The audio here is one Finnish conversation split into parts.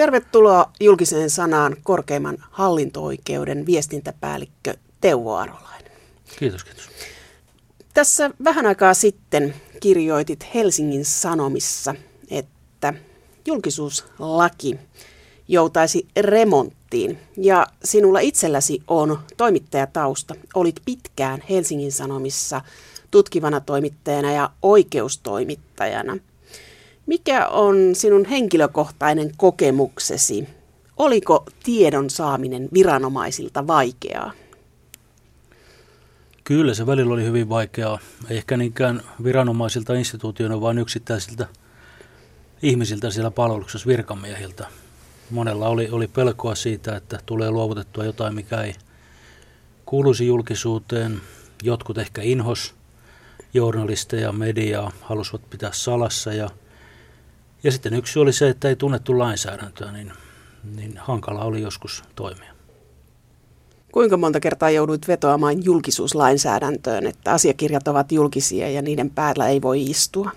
Tervetuloa julkiseen sanaan korkeimman hallinto-oikeuden viestintäpäällikkö Teuvo Arolainen. Kiitos, kiitos. Tässä vähän aikaa sitten kirjoitit Helsingin Sanomissa, että julkisuuslaki joutaisi remonttiin ja sinulla itselläsi on toimittajatausta. Olit pitkään Helsingin Sanomissa tutkivana toimittajana ja oikeustoimittajana – mikä on sinun henkilökohtainen kokemuksesi? Oliko tiedon saaminen viranomaisilta vaikeaa? Kyllä se välillä oli hyvin vaikeaa. Ei ehkä niinkään viranomaisilta instituutioina, vaan yksittäisiltä ihmisiltä siellä palveluksessa virkamiehiltä. Monella oli, oli pelkoa siitä, että tulee luovutettua jotain, mikä ei kuuluisi julkisuuteen. Jotkut ehkä inhos journalisteja, mediaa, halusivat pitää salassa ja – ja sitten yksi oli se, että ei tunnettu lainsäädäntöä, niin, niin hankala oli joskus toimia. Kuinka monta kertaa jouduit vetoamaan julkisuuslainsäädäntöön, että asiakirjat ovat julkisia ja niiden päällä ei voi istua?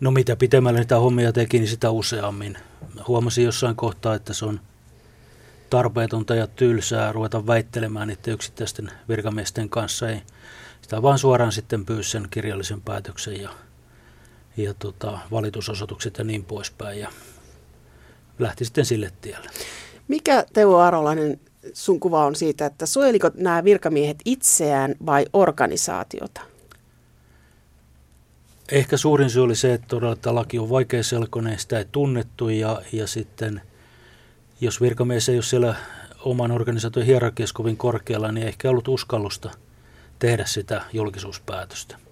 No mitä pitemmälle niitä hommia teki, niin sitä useammin. Huomasin jossain kohtaa, että se on tarpeetonta ja tylsää ruveta väittelemään niiden yksittäisten virkamiesten kanssa. Ei sitä vaan suoraan sitten pyysi sen kirjallisen päätöksen ja ja tota, valitusosoitukset ja niin poispäin. Ja lähti sitten sille tielle. Mikä Teuvo Arolainen sun kuva on siitä, että suojeliko nämä virkamiehet itseään vai organisaatiota? Ehkä suurin syy oli se, että todella tämä laki on vaikeaselkoinen, sitä ei tunnettu ja, ja sitten jos virkamies ei ole siellä oman organisaation hierarkiassa kovin korkealla, niin ei ehkä ollut uskallusta tehdä sitä julkisuuspäätöstä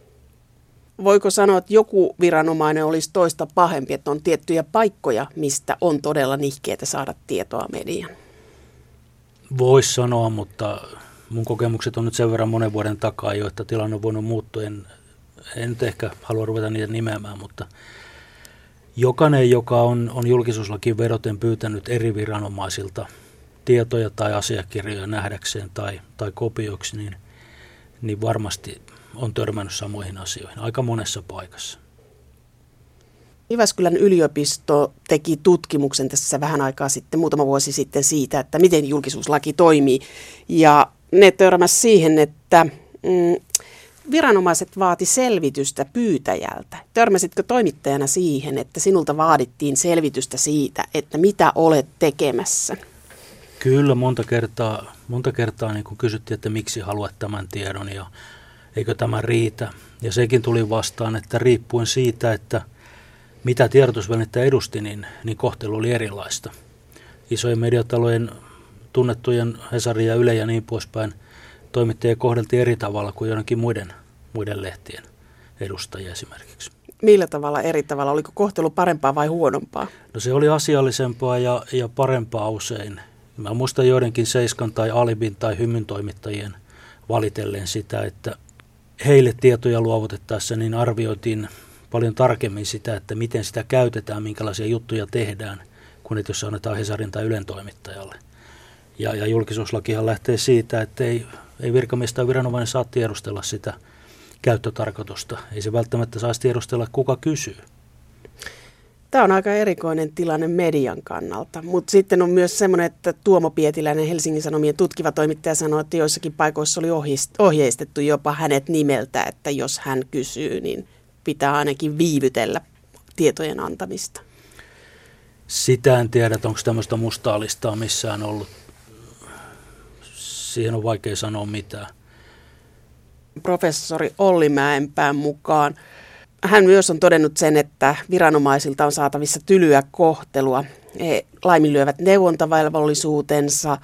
voiko sanoa, että joku viranomainen olisi toista pahempi, että on tiettyjä paikkoja, mistä on todella nihkeitä saada tietoa median? Voisi sanoa, mutta mun kokemukset on nyt sen verran monen vuoden takaa jo, että tilanne on voinut muuttua. En, en nyt ehkä halua ruveta niitä nimeämään, mutta jokainen, joka on, on julkisuuslakiin vedoten pyytänyt eri viranomaisilta tietoja tai asiakirjoja nähdäkseen tai, tai kopioksi, niin, niin varmasti on törmännyt samoihin asioihin aika monessa paikassa. Jyväskylän yliopisto teki tutkimuksen tässä vähän aikaa sitten, muutama vuosi sitten siitä, että miten julkisuuslaki toimii. Ja ne törmäsivät siihen, että mm, viranomaiset vaati selvitystä pyytäjältä. Törmäsitkö toimittajana siihen, että sinulta vaadittiin selvitystä siitä, että mitä olet tekemässä? Kyllä, monta kertaa, monta kertaa niin kun kysyttiin, että miksi haluat tämän tiedon ja eikö tämä riitä. Ja sekin tuli vastaan, että riippuen siitä, että mitä tiedotusvälinettä edusti, niin, niin kohtelu oli erilaista. Isojen mediatalojen tunnettujen Hesari ja Yle ja niin poispäin toimittajia kohdeltiin eri tavalla kuin jonnekin muiden, muiden lehtien edustajia esimerkiksi. Millä tavalla eri tavalla? Oliko kohtelu parempaa vai huonompaa? No se oli asiallisempaa ja, ja parempaa usein. Mä muistan joidenkin Seiskan tai Alibin tai Hymyn toimittajien valitellen sitä, että heille tietoja luovutettaessa niin arvioitiin paljon tarkemmin sitä, että miten sitä käytetään, minkälaisia juttuja tehdään, kun jos annetaan Hesarin tai Ylen toimittajalle. Ja, ja julkisuuslakihan lähtee siitä, että ei, ei virkamies tai viranomainen saa tiedustella sitä käyttötarkoitusta. Ei se välttämättä saisi tiedustella, kuka kysyy. Tämä on aika erikoinen tilanne median kannalta, mutta sitten on myös semmoinen, että Tuomo Pietiläinen, Helsingin Sanomien tutkiva toimittaja, sanoi, että joissakin paikoissa oli ohjeistettu jopa hänet nimeltä, että jos hän kysyy, niin pitää ainakin viivytellä tietojen antamista. Sitä en tiedä, onko tämmöistä mustaa listaa missään ollut. Siihen on vaikea sanoa mitään. Professori Olli Mäenpään mukaan hän myös on todennut sen, että viranomaisilta on saatavissa tylyä kohtelua. He laiminlyövät neuvontavelvollisuutensa,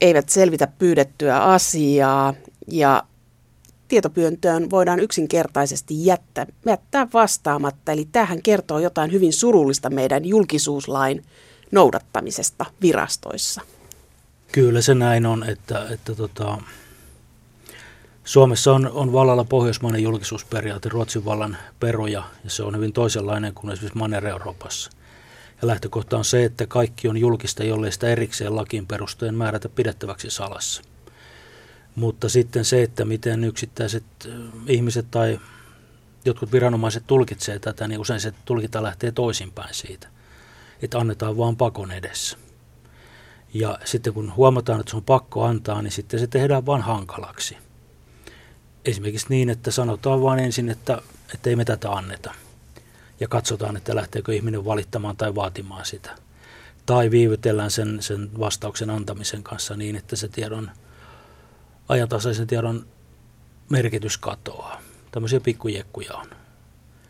eivät selvitä pyydettyä asiaa ja tietopyöntöön voidaan yksinkertaisesti jättää, jättää vastaamatta. Eli tähän kertoo jotain hyvin surullista meidän julkisuuslain noudattamisesta virastoissa. Kyllä se näin on, että, että tota, Suomessa on, on vallalla pohjoismainen julkisuusperiaate, Ruotsin vallan peruja, ja se on hyvin toisenlainen kuin esimerkiksi Manner-Euroopassa. Ja lähtökohta on se, että kaikki on julkista, jollei sitä erikseen lakiin perusteen määrätä pidettäväksi salassa. Mutta sitten se, että miten yksittäiset ihmiset tai jotkut viranomaiset tulkitsee tätä, niin usein se tulkinta lähtee toisinpäin siitä. että annetaan vaan pakon edessä. Ja sitten kun huomataan, että se on pakko antaa, niin sitten se tehdään vain hankalaksi. Esimerkiksi niin, että sanotaan vain ensin, että, että ei me tätä anneta. Ja katsotaan, että lähteekö ihminen valittamaan tai vaatimaan sitä. Tai viivytellään sen, sen vastauksen antamisen kanssa niin, että se tiedon, ajantasaisen tiedon merkitys katoaa. Tämmöisiä pikkujekkuja on.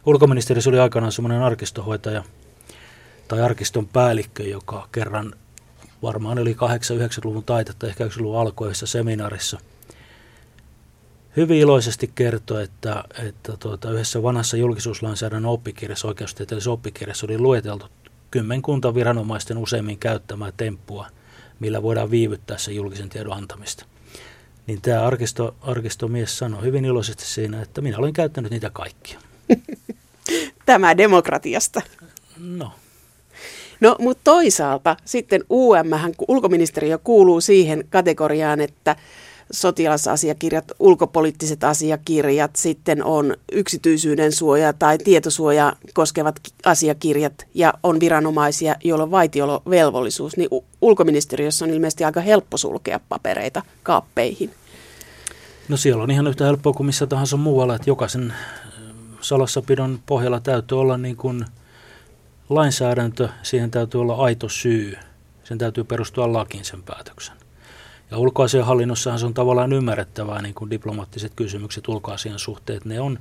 Ulkoministeriössä oli aikanaan semmoinen arkistohoitaja tai arkiston päällikkö, joka kerran varmaan oli 8-9-luvun taitetta, ehkä 90-luvun alkuisessa seminaarissa. Hyvin iloisesti kertoi, että, että tuota, yhdessä vanhassa julkisuuslainsäädännön oppikirjassa, oikeustieteellisessä oppikirjassa oli lueteltu kymmenkunta viranomaisten useimmin käyttämää temppua, millä voidaan viivyttää se julkisen tiedon antamista. Niin tämä arkisto, arkistomies sanoi hyvin iloisesti siinä, että minä olen käyttänyt niitä kaikkia. Tämä demokratiasta. No, No, mutta toisaalta sitten UM, ulkoministeriö kuuluu siihen kategoriaan, että sotilasasiakirjat, ulkopoliittiset asiakirjat, sitten on yksityisyyden suoja tai tietosuoja koskevat asiakirjat ja on viranomaisia, joilla on vaitiolovelvollisuus, niin ulkoministeriössä on ilmeisesti aika helppo sulkea papereita kaappeihin. No siellä on ihan yhtä helppoa kuin missä tahansa muualla, että jokaisen salassapidon pohjalla täytyy olla niin kuin – lainsäädäntö, siihen täytyy olla aito syy. Sen täytyy perustua lakiin sen päätöksen. Ja ulkoasianhallinnossahan se on tavallaan ymmärrettävää, niin kuin diplomaattiset kysymykset, ulkoasian suhteet, ne on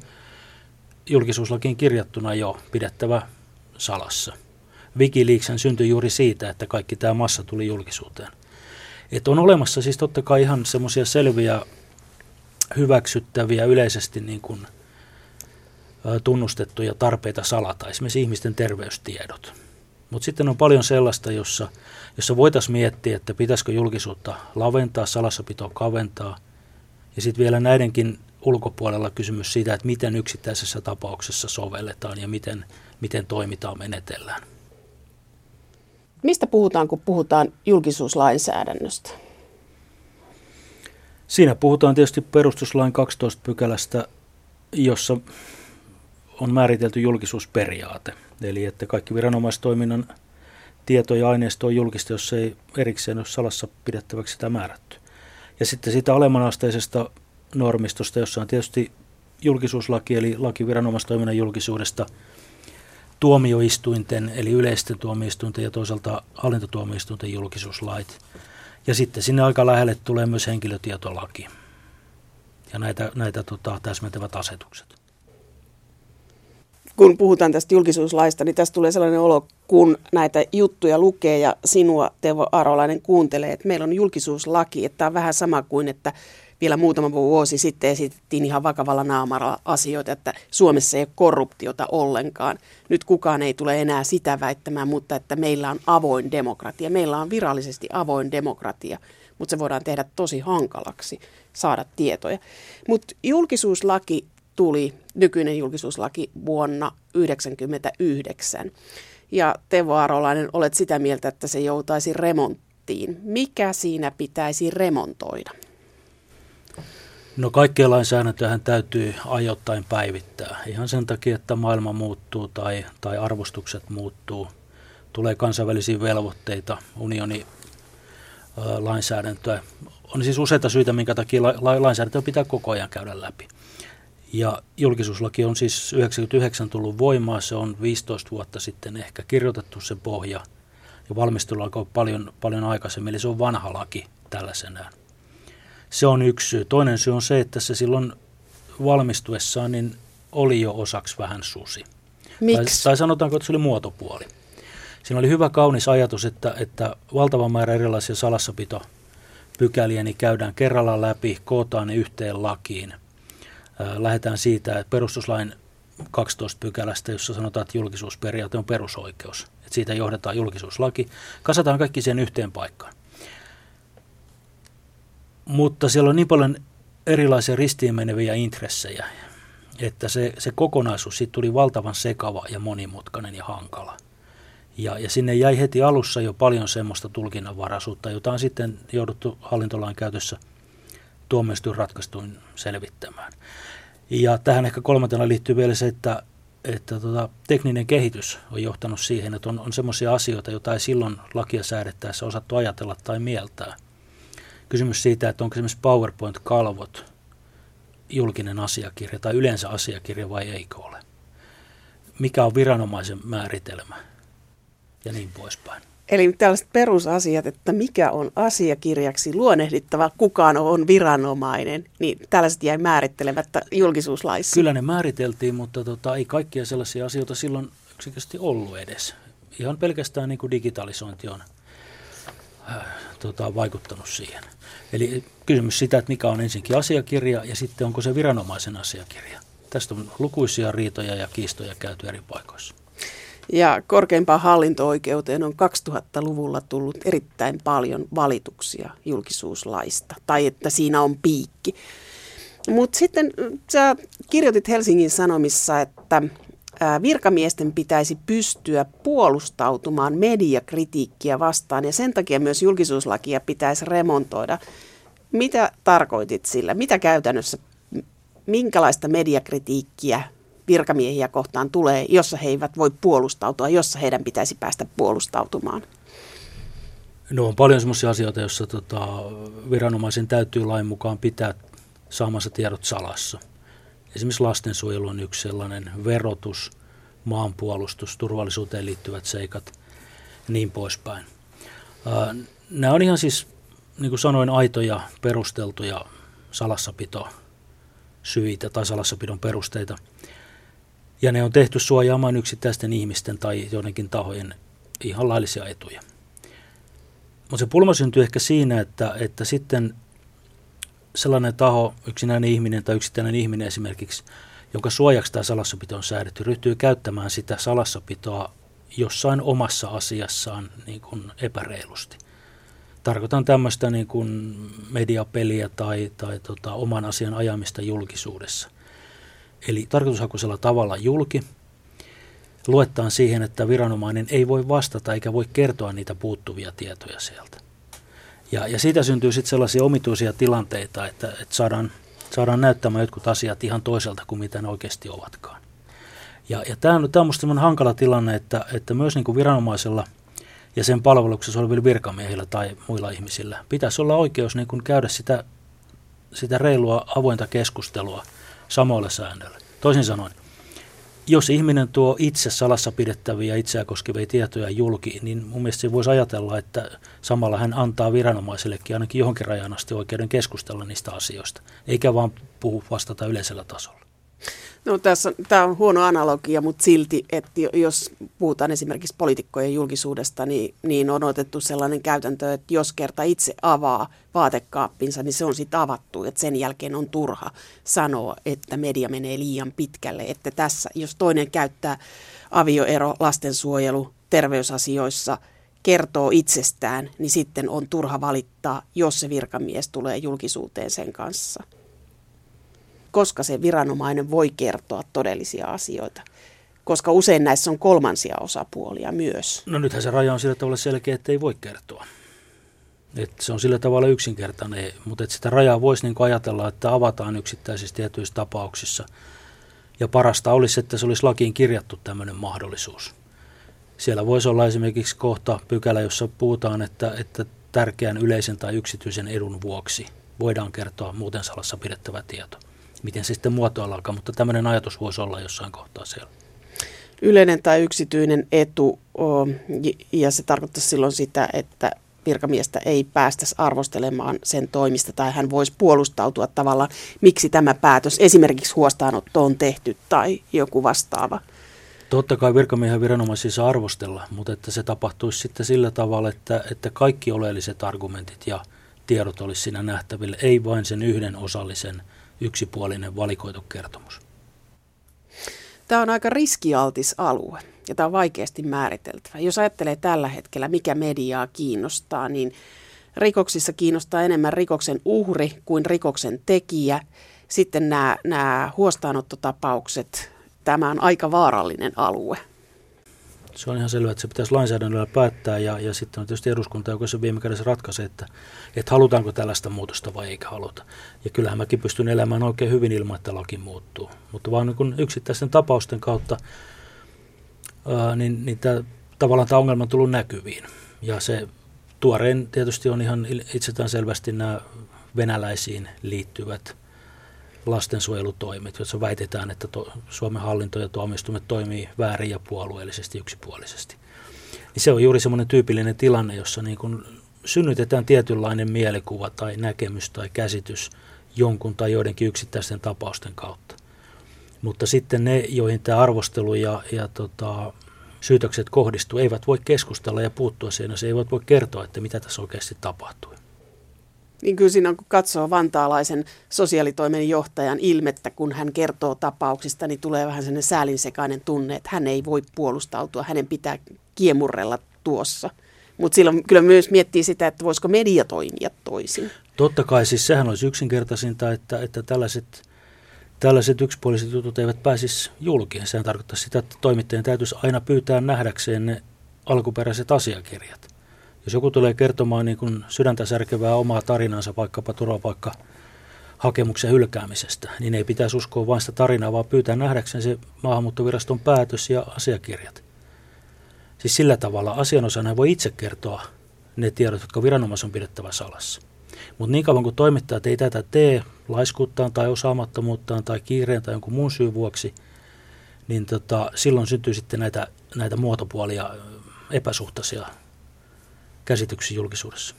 julkisuuslakiin kirjattuna jo pidettävä salassa. Wikileaksen syntyi juuri siitä, että kaikki tämä massa tuli julkisuuteen. Et on olemassa siis totta kai ihan semmoisia selviä, hyväksyttäviä, yleisesti niin kuin – tunnustettuja tarpeita salata, esimerkiksi ihmisten terveystiedot. Mutta sitten on paljon sellaista, jossa, jossa voitaisiin miettiä, että pitäisikö julkisuutta laventaa, salassapitoa kaventaa. Ja sitten vielä näidenkin ulkopuolella kysymys siitä, että miten yksittäisessä tapauksessa sovelletaan ja miten, miten toimitaan, menetellään. Mistä puhutaan, kun puhutaan julkisuuslainsäädännöstä? Siinä puhutaan tietysti perustuslain 12 pykälästä, jossa on määritelty julkisuusperiaate. Eli että kaikki viranomaistoiminnan tieto ja aineisto on julkista, jos ei erikseen ole salassa pidettäväksi sitä määrätty. Ja sitten sitä alemmanasteisesta normistosta, jossa on tietysti julkisuuslaki, eli laki viranomaistoiminnan julkisuudesta, tuomioistuinten, eli yleisten tuomioistuinten ja toisaalta hallintotuomioistuinten julkisuuslait. Ja sitten sinne aika lähelle tulee myös henkilötietolaki ja näitä, näitä tota, täsmentävät asetukset kun puhutaan tästä julkisuuslaista, niin tästä tulee sellainen olo, kun näitä juttuja lukee ja sinua, Teuvo Arolainen, kuuntelee, että meillä on julkisuuslaki, että tämä on vähän sama kuin, että vielä muutama vuosi sitten esitettiin ihan vakavalla naamalla asioita, että Suomessa ei ole korruptiota ollenkaan. Nyt kukaan ei tule enää sitä väittämään, mutta että meillä on avoin demokratia. Meillä on virallisesti avoin demokratia, mutta se voidaan tehdä tosi hankalaksi saada tietoja. Mutta julkisuuslaki tuli nykyinen julkisuuslaki vuonna 1999. Ja Teuvo Arolainen, olet sitä mieltä, että se joutaisi remonttiin. Mikä siinä pitäisi remontoida? No kaikkea lainsäädäntöähän täytyy ajoittain päivittää. Ihan sen takia, että maailma muuttuu tai, tai arvostukset muuttuu. Tulee kansainvälisiä velvoitteita, unioni lainsäädäntöä. On siis useita syitä, minkä takia lainsäädäntöä pitää koko ajan käydä läpi. Ja julkisuuslaki on siis 99 tullut voimaan, se on 15 vuotta sitten ehkä kirjoitettu se pohja. Ja valmistelu alkoi paljon, paljon aikaisemmin, eli se on vanha laki tällaisenään. Se on yksi syy. Toinen syy on se, että se silloin valmistuessaan niin oli jo osaksi vähän susi. Miksi? Tai, tai sanotaanko, että se oli muotopuoli. Siinä oli hyvä kaunis ajatus, että, että valtava määrä erilaisia salassapitopykäliä niin käydään kerralla läpi, kootaan ne yhteen lakiin – lähdetään siitä, että perustuslain 12 pykälästä, jossa sanotaan, että julkisuusperiaate on perusoikeus. Että siitä johdetaan julkisuuslaki. Kasataan kaikki sen yhteen paikkaan. Mutta siellä on niin paljon erilaisia ristiin meneviä intressejä, että se, se kokonaisuus siitä tuli valtavan sekava ja monimutkainen ja hankala. Ja, ja sinne jäi heti alussa jo paljon semmoista tulkinnanvaraisuutta, jota on sitten jouduttu hallintolain käytössä tuomioistuin ratkaistuin selvittämään. Ja tähän ehkä kolmantena liittyy vielä se, että että tota, tekninen kehitys on johtanut siihen, että on, on sellaisia asioita, joita ei silloin lakia säädettäessä osattu ajatella tai mieltää. Kysymys siitä, että onko esimerkiksi PowerPoint-kalvot julkinen asiakirja tai yleensä asiakirja vai eikö ole. Mikä on viranomaisen määritelmä ja niin poispäin. Eli tällaiset perusasiat, että mikä on asiakirjaksi luonnehdittava, kukaan on viranomainen, niin tällaiset jäi määrittelemättä julkisuuslaissa. Kyllä ne määriteltiin, mutta tota, ei kaikkia sellaisia asioita silloin yksinkertaisesti ollut edes. Ihan pelkästään niin kuin digitalisointi on äh, tota, vaikuttanut siihen. Eli kysymys sitä, että mikä on ensinkin asiakirja ja sitten onko se viranomaisen asiakirja. Tästä on lukuisia riitoja ja kiistoja käyty eri paikoissa. Ja korkeimpaan hallinto-oikeuteen on 2000-luvulla tullut erittäin paljon valituksia julkisuuslaista, tai että siinä on piikki. Mutta sitten sä kirjoitit Helsingin Sanomissa, että virkamiesten pitäisi pystyä puolustautumaan mediakritiikkiä vastaan, ja sen takia myös julkisuuslakia pitäisi remontoida. Mitä tarkoitit sillä? Mitä käytännössä, minkälaista mediakritiikkiä virkamiehiä kohtaan tulee, jossa he eivät voi puolustautua, jossa heidän pitäisi päästä puolustautumaan? No on paljon sellaisia asioita, joissa tota, viranomaisen täytyy lain mukaan pitää saamansa tiedot salassa. Esimerkiksi lastensuojelu on yksi sellainen, verotus, maanpuolustus, turvallisuuteen liittyvät seikat niin poispäin. Nämä on ihan siis, niin kuin sanoin, aitoja, perusteltuja salassapito syitä tai salassapidon perusteita. Ja ne on tehty suojaamaan yksittäisten ihmisten tai joidenkin tahojen ihan laillisia etuja. Mutta se pulma syntyy ehkä siinä, että, että sitten sellainen taho, yksinäinen ihminen tai yksittäinen ihminen esimerkiksi, jonka suojaksi tämä salassapito on säädetty, ryhtyy käyttämään sitä salassapitoa jossain omassa asiassaan niin kuin epäreilusti. Tarkoitan tämmöistä niin kuin mediapeliä tai, tai tota, oman asian ajamista julkisuudessa. Eli tarkoitushakuisella tavalla julki luetaan siihen, että viranomainen ei voi vastata eikä voi kertoa niitä puuttuvia tietoja sieltä. Ja, ja siitä syntyy sitten sellaisia omituisia tilanteita, että, että saadaan, saadaan näyttämään jotkut asiat ihan toiselta kuin mitä ne oikeasti ovatkaan. Ja, ja tämä on, tämä on minusta hankala tilanne, että, että myös niin kuin viranomaisella ja sen palveluksessa olevilla virkamiehillä tai muilla ihmisillä pitäisi olla oikeus niin kuin käydä sitä, sitä reilua avointa keskustelua samoilla säännöillä. Toisin sanoen, jos ihminen tuo itse salassa pidettäviä itseä koskevia tietoja julki, niin mun mielestä se voisi ajatella, että samalla hän antaa viranomaisellekin ainakin johonkin rajan asti oikeuden keskustella niistä asioista, eikä vaan puhu vastata yleisellä tasolla. No tässä, tämä on huono analogia, mutta silti, että jos puhutaan esimerkiksi poliitikkojen julkisuudesta, niin, niin on otettu sellainen käytäntö, että jos kerta itse avaa vaatekaappinsa, niin se on sitten avattu, että sen jälkeen on turha sanoa, että media menee liian pitkälle, että tässä, jos toinen käyttää avioero, lastensuojelu, terveysasioissa, kertoo itsestään, niin sitten on turha valittaa, jos se virkamies tulee julkisuuteen sen kanssa koska se viranomainen voi kertoa todellisia asioita. Koska usein näissä on kolmansia osapuolia myös. No nythän se raja on sillä tavalla selkeä, että ei voi kertoa. Et se on sillä tavalla yksinkertainen, mutta et sitä rajaa voisi niin ajatella, että avataan yksittäisissä tietyissä tapauksissa. Ja parasta olisi, että se olisi lakiin kirjattu tämmöinen mahdollisuus. Siellä voisi olla esimerkiksi kohta pykälä, jossa puhutaan, että, että tärkeän yleisen tai yksityisen edun vuoksi voidaan kertoa muuten salassa pidettävä tieto miten se sitten muotoillaankaan, mutta tämmöinen ajatus voisi olla jossain kohtaa siellä. Yleinen tai yksityinen etu, ja se tarkoittaa silloin sitä, että virkamiestä ei päästäisi arvostelemaan sen toimista tai hän voisi puolustautua tavallaan, miksi tämä päätös esimerkiksi huostaanotto on tehty tai joku vastaava. Totta kai virkamiehen viranomaisia saa arvostella, mutta että se tapahtuisi sitten sillä tavalla, että, että kaikki oleelliset argumentit ja tiedot olisi siinä nähtäville, ei vain sen yhden osallisen – yksipuolinen valikoitu kertomus. Tämä on aika riskialtis alue ja tämä on vaikeasti määriteltävä. Jos ajattelee tällä hetkellä, mikä mediaa kiinnostaa, niin rikoksissa kiinnostaa enemmän rikoksen uhri kuin rikoksen tekijä. Sitten nämä, nämä huostaanottotapaukset, tämä on aika vaarallinen alue. Se on ihan selvää, että se pitäisi lainsäädännöllä päättää ja, ja sitten on tietysti eduskunta, joka se viime kädessä ratkaisee, että, että halutaanko tällaista muutosta vai eikä haluta. Ja kyllähän mäkin pystyn elämään oikein hyvin ilman, että laki muuttuu. Mutta vaan niin yksittäisten tapausten kautta ää, niin, niin tämä, tavallaan tämä ongelma on tullut näkyviin. Ja se tuoreen tietysti on ihan itsestään selvästi nämä venäläisiin liittyvät lastensuojelutoimet, joissa väitetään, että to, Suomen hallinto ja tuomioistuimet toimii väärin ja puolueellisesti yksipuolisesti. Niin se on juuri semmoinen tyypillinen tilanne, jossa niin kun synnytetään tietynlainen mielikuva tai näkemys tai käsitys jonkun tai joidenkin yksittäisten tapausten kautta. Mutta sitten ne, joihin tämä arvostelu ja, ja tota, syytökset kohdistuu, eivät voi keskustella ja puuttua siihen, se eivät voi kertoa, että mitä tässä oikeasti tapahtui. Niin kyllä siinä on, kun katsoo vantaalaisen sosiaalitoimen johtajan ilmettä, kun hän kertoo tapauksista, niin tulee vähän sellainen säälinsekainen tunne, että hän ei voi puolustautua, hänen pitää kiemurrella tuossa. Mutta silloin kyllä myös miettii sitä, että voisiko media toimia toisin. Totta kai, siis sehän olisi yksinkertaisinta, että, että tällaiset, tällaiset yksipuoliset jutut eivät pääsisi julkiin. Sehän tarkoittaa sitä, että toimittajien täytyisi aina pyytää nähdäkseen ne alkuperäiset asiakirjat. Jos joku tulee kertomaan niin kuin sydäntä särkevää omaa tarinansa vaikkapa turvapaikka hakemuksen hylkäämisestä, niin ei pitäisi uskoa vain sitä tarinaa, vaan pyytää nähdäkseen se maahanmuuttoviraston päätös ja asiakirjat. Siis sillä tavalla asianosana voi itse kertoa ne tiedot, jotka viranomaisen on pidettävä salassa. Mutta niin kauan kuin toimittajat ei tätä tee laiskuuttaan tai osaamattomuuttaan tai kiireen tai jonkun muun syyn vuoksi, niin tota, silloin syntyy sitten näitä, näitä muotopuolia epäsuhtaisia käsityksiä julkisuudessa.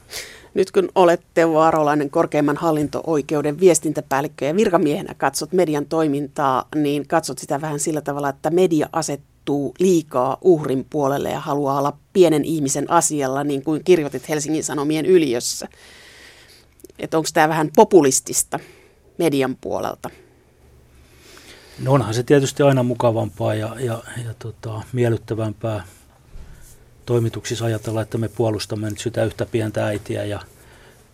Nyt kun olette Vaarolainen korkeimman hallinto-oikeuden viestintäpäällikkö ja virkamiehenä katsot median toimintaa, niin katsot sitä vähän sillä tavalla, että media asettuu liikaa uhrin puolelle ja haluaa olla pienen ihmisen asialla, niin kuin kirjoitit Helsingin Sanomien yliössä. Että onko tämä vähän populistista median puolelta? No onhan se tietysti aina mukavampaa ja, ja, ja tota, miellyttävämpää toimituksissa ajatella, että me puolustamme nyt sitä yhtä pientä äitiä ja,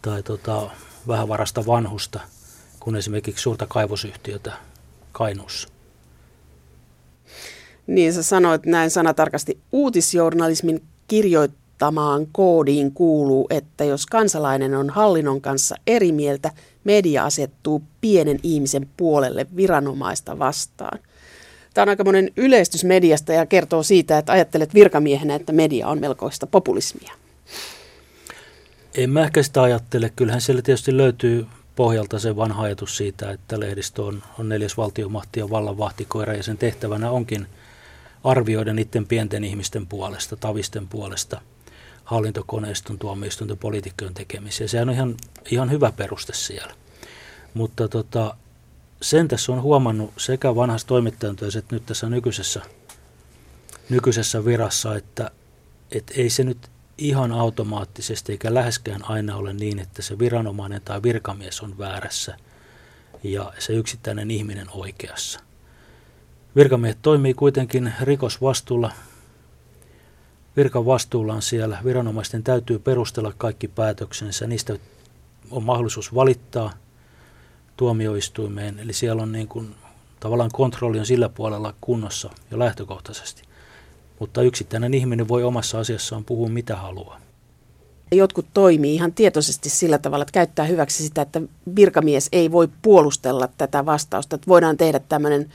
tai tota, vähävarasta vanhusta kuin esimerkiksi suurta kaivosyhtiötä Kainuussa. Niin sä sanoit näin sanatarkasti. Uutisjournalismin kirjoittamaan koodiin kuuluu, että jos kansalainen on hallinnon kanssa eri mieltä, media asettuu pienen ihmisen puolelle viranomaista vastaan – Tämä on aika monen yleistys mediasta ja kertoo siitä, että ajattelet virkamiehenä, että media on melkoista populismia. En mä ehkä sitä ajattele. Kyllähän siellä tietysti löytyy pohjalta se vanha ajatus siitä, että lehdistö on, on neljäs valtiomahti ja vallan vahtikoira ja sen tehtävänä onkin arvioida niiden pienten ihmisten puolesta, tavisten puolesta, hallintokoneiston, tuomioistuinten, poliitikkojen tekemisiä. Sehän on ihan, ihan hyvä peruste siellä. Mutta tota, sen tässä on huomannut sekä vanhassa toimittajantyössä että nyt tässä nykyisessä, nykyisessä virassa, että, että ei se nyt ihan automaattisesti eikä läheskään aina ole niin, että se viranomainen tai virkamies on väärässä ja se yksittäinen ihminen oikeassa. Virkamiehet toimii kuitenkin rikosvastuulla. Virkan vastuullaan siellä. Viranomaisten täytyy perustella kaikki päätöksensä. Niistä on mahdollisuus valittaa – tuomioistuimeen. Eli siellä on niin kuin, tavallaan kontrolli on sillä puolella kunnossa jo lähtökohtaisesti. Mutta yksittäinen ihminen voi omassa asiassaan puhua mitä haluaa. Jotkut toimii ihan tietoisesti sillä tavalla, että käyttää hyväksi sitä, että virkamies ei voi puolustella tätä vastausta. Että voidaan tehdä tämmöinen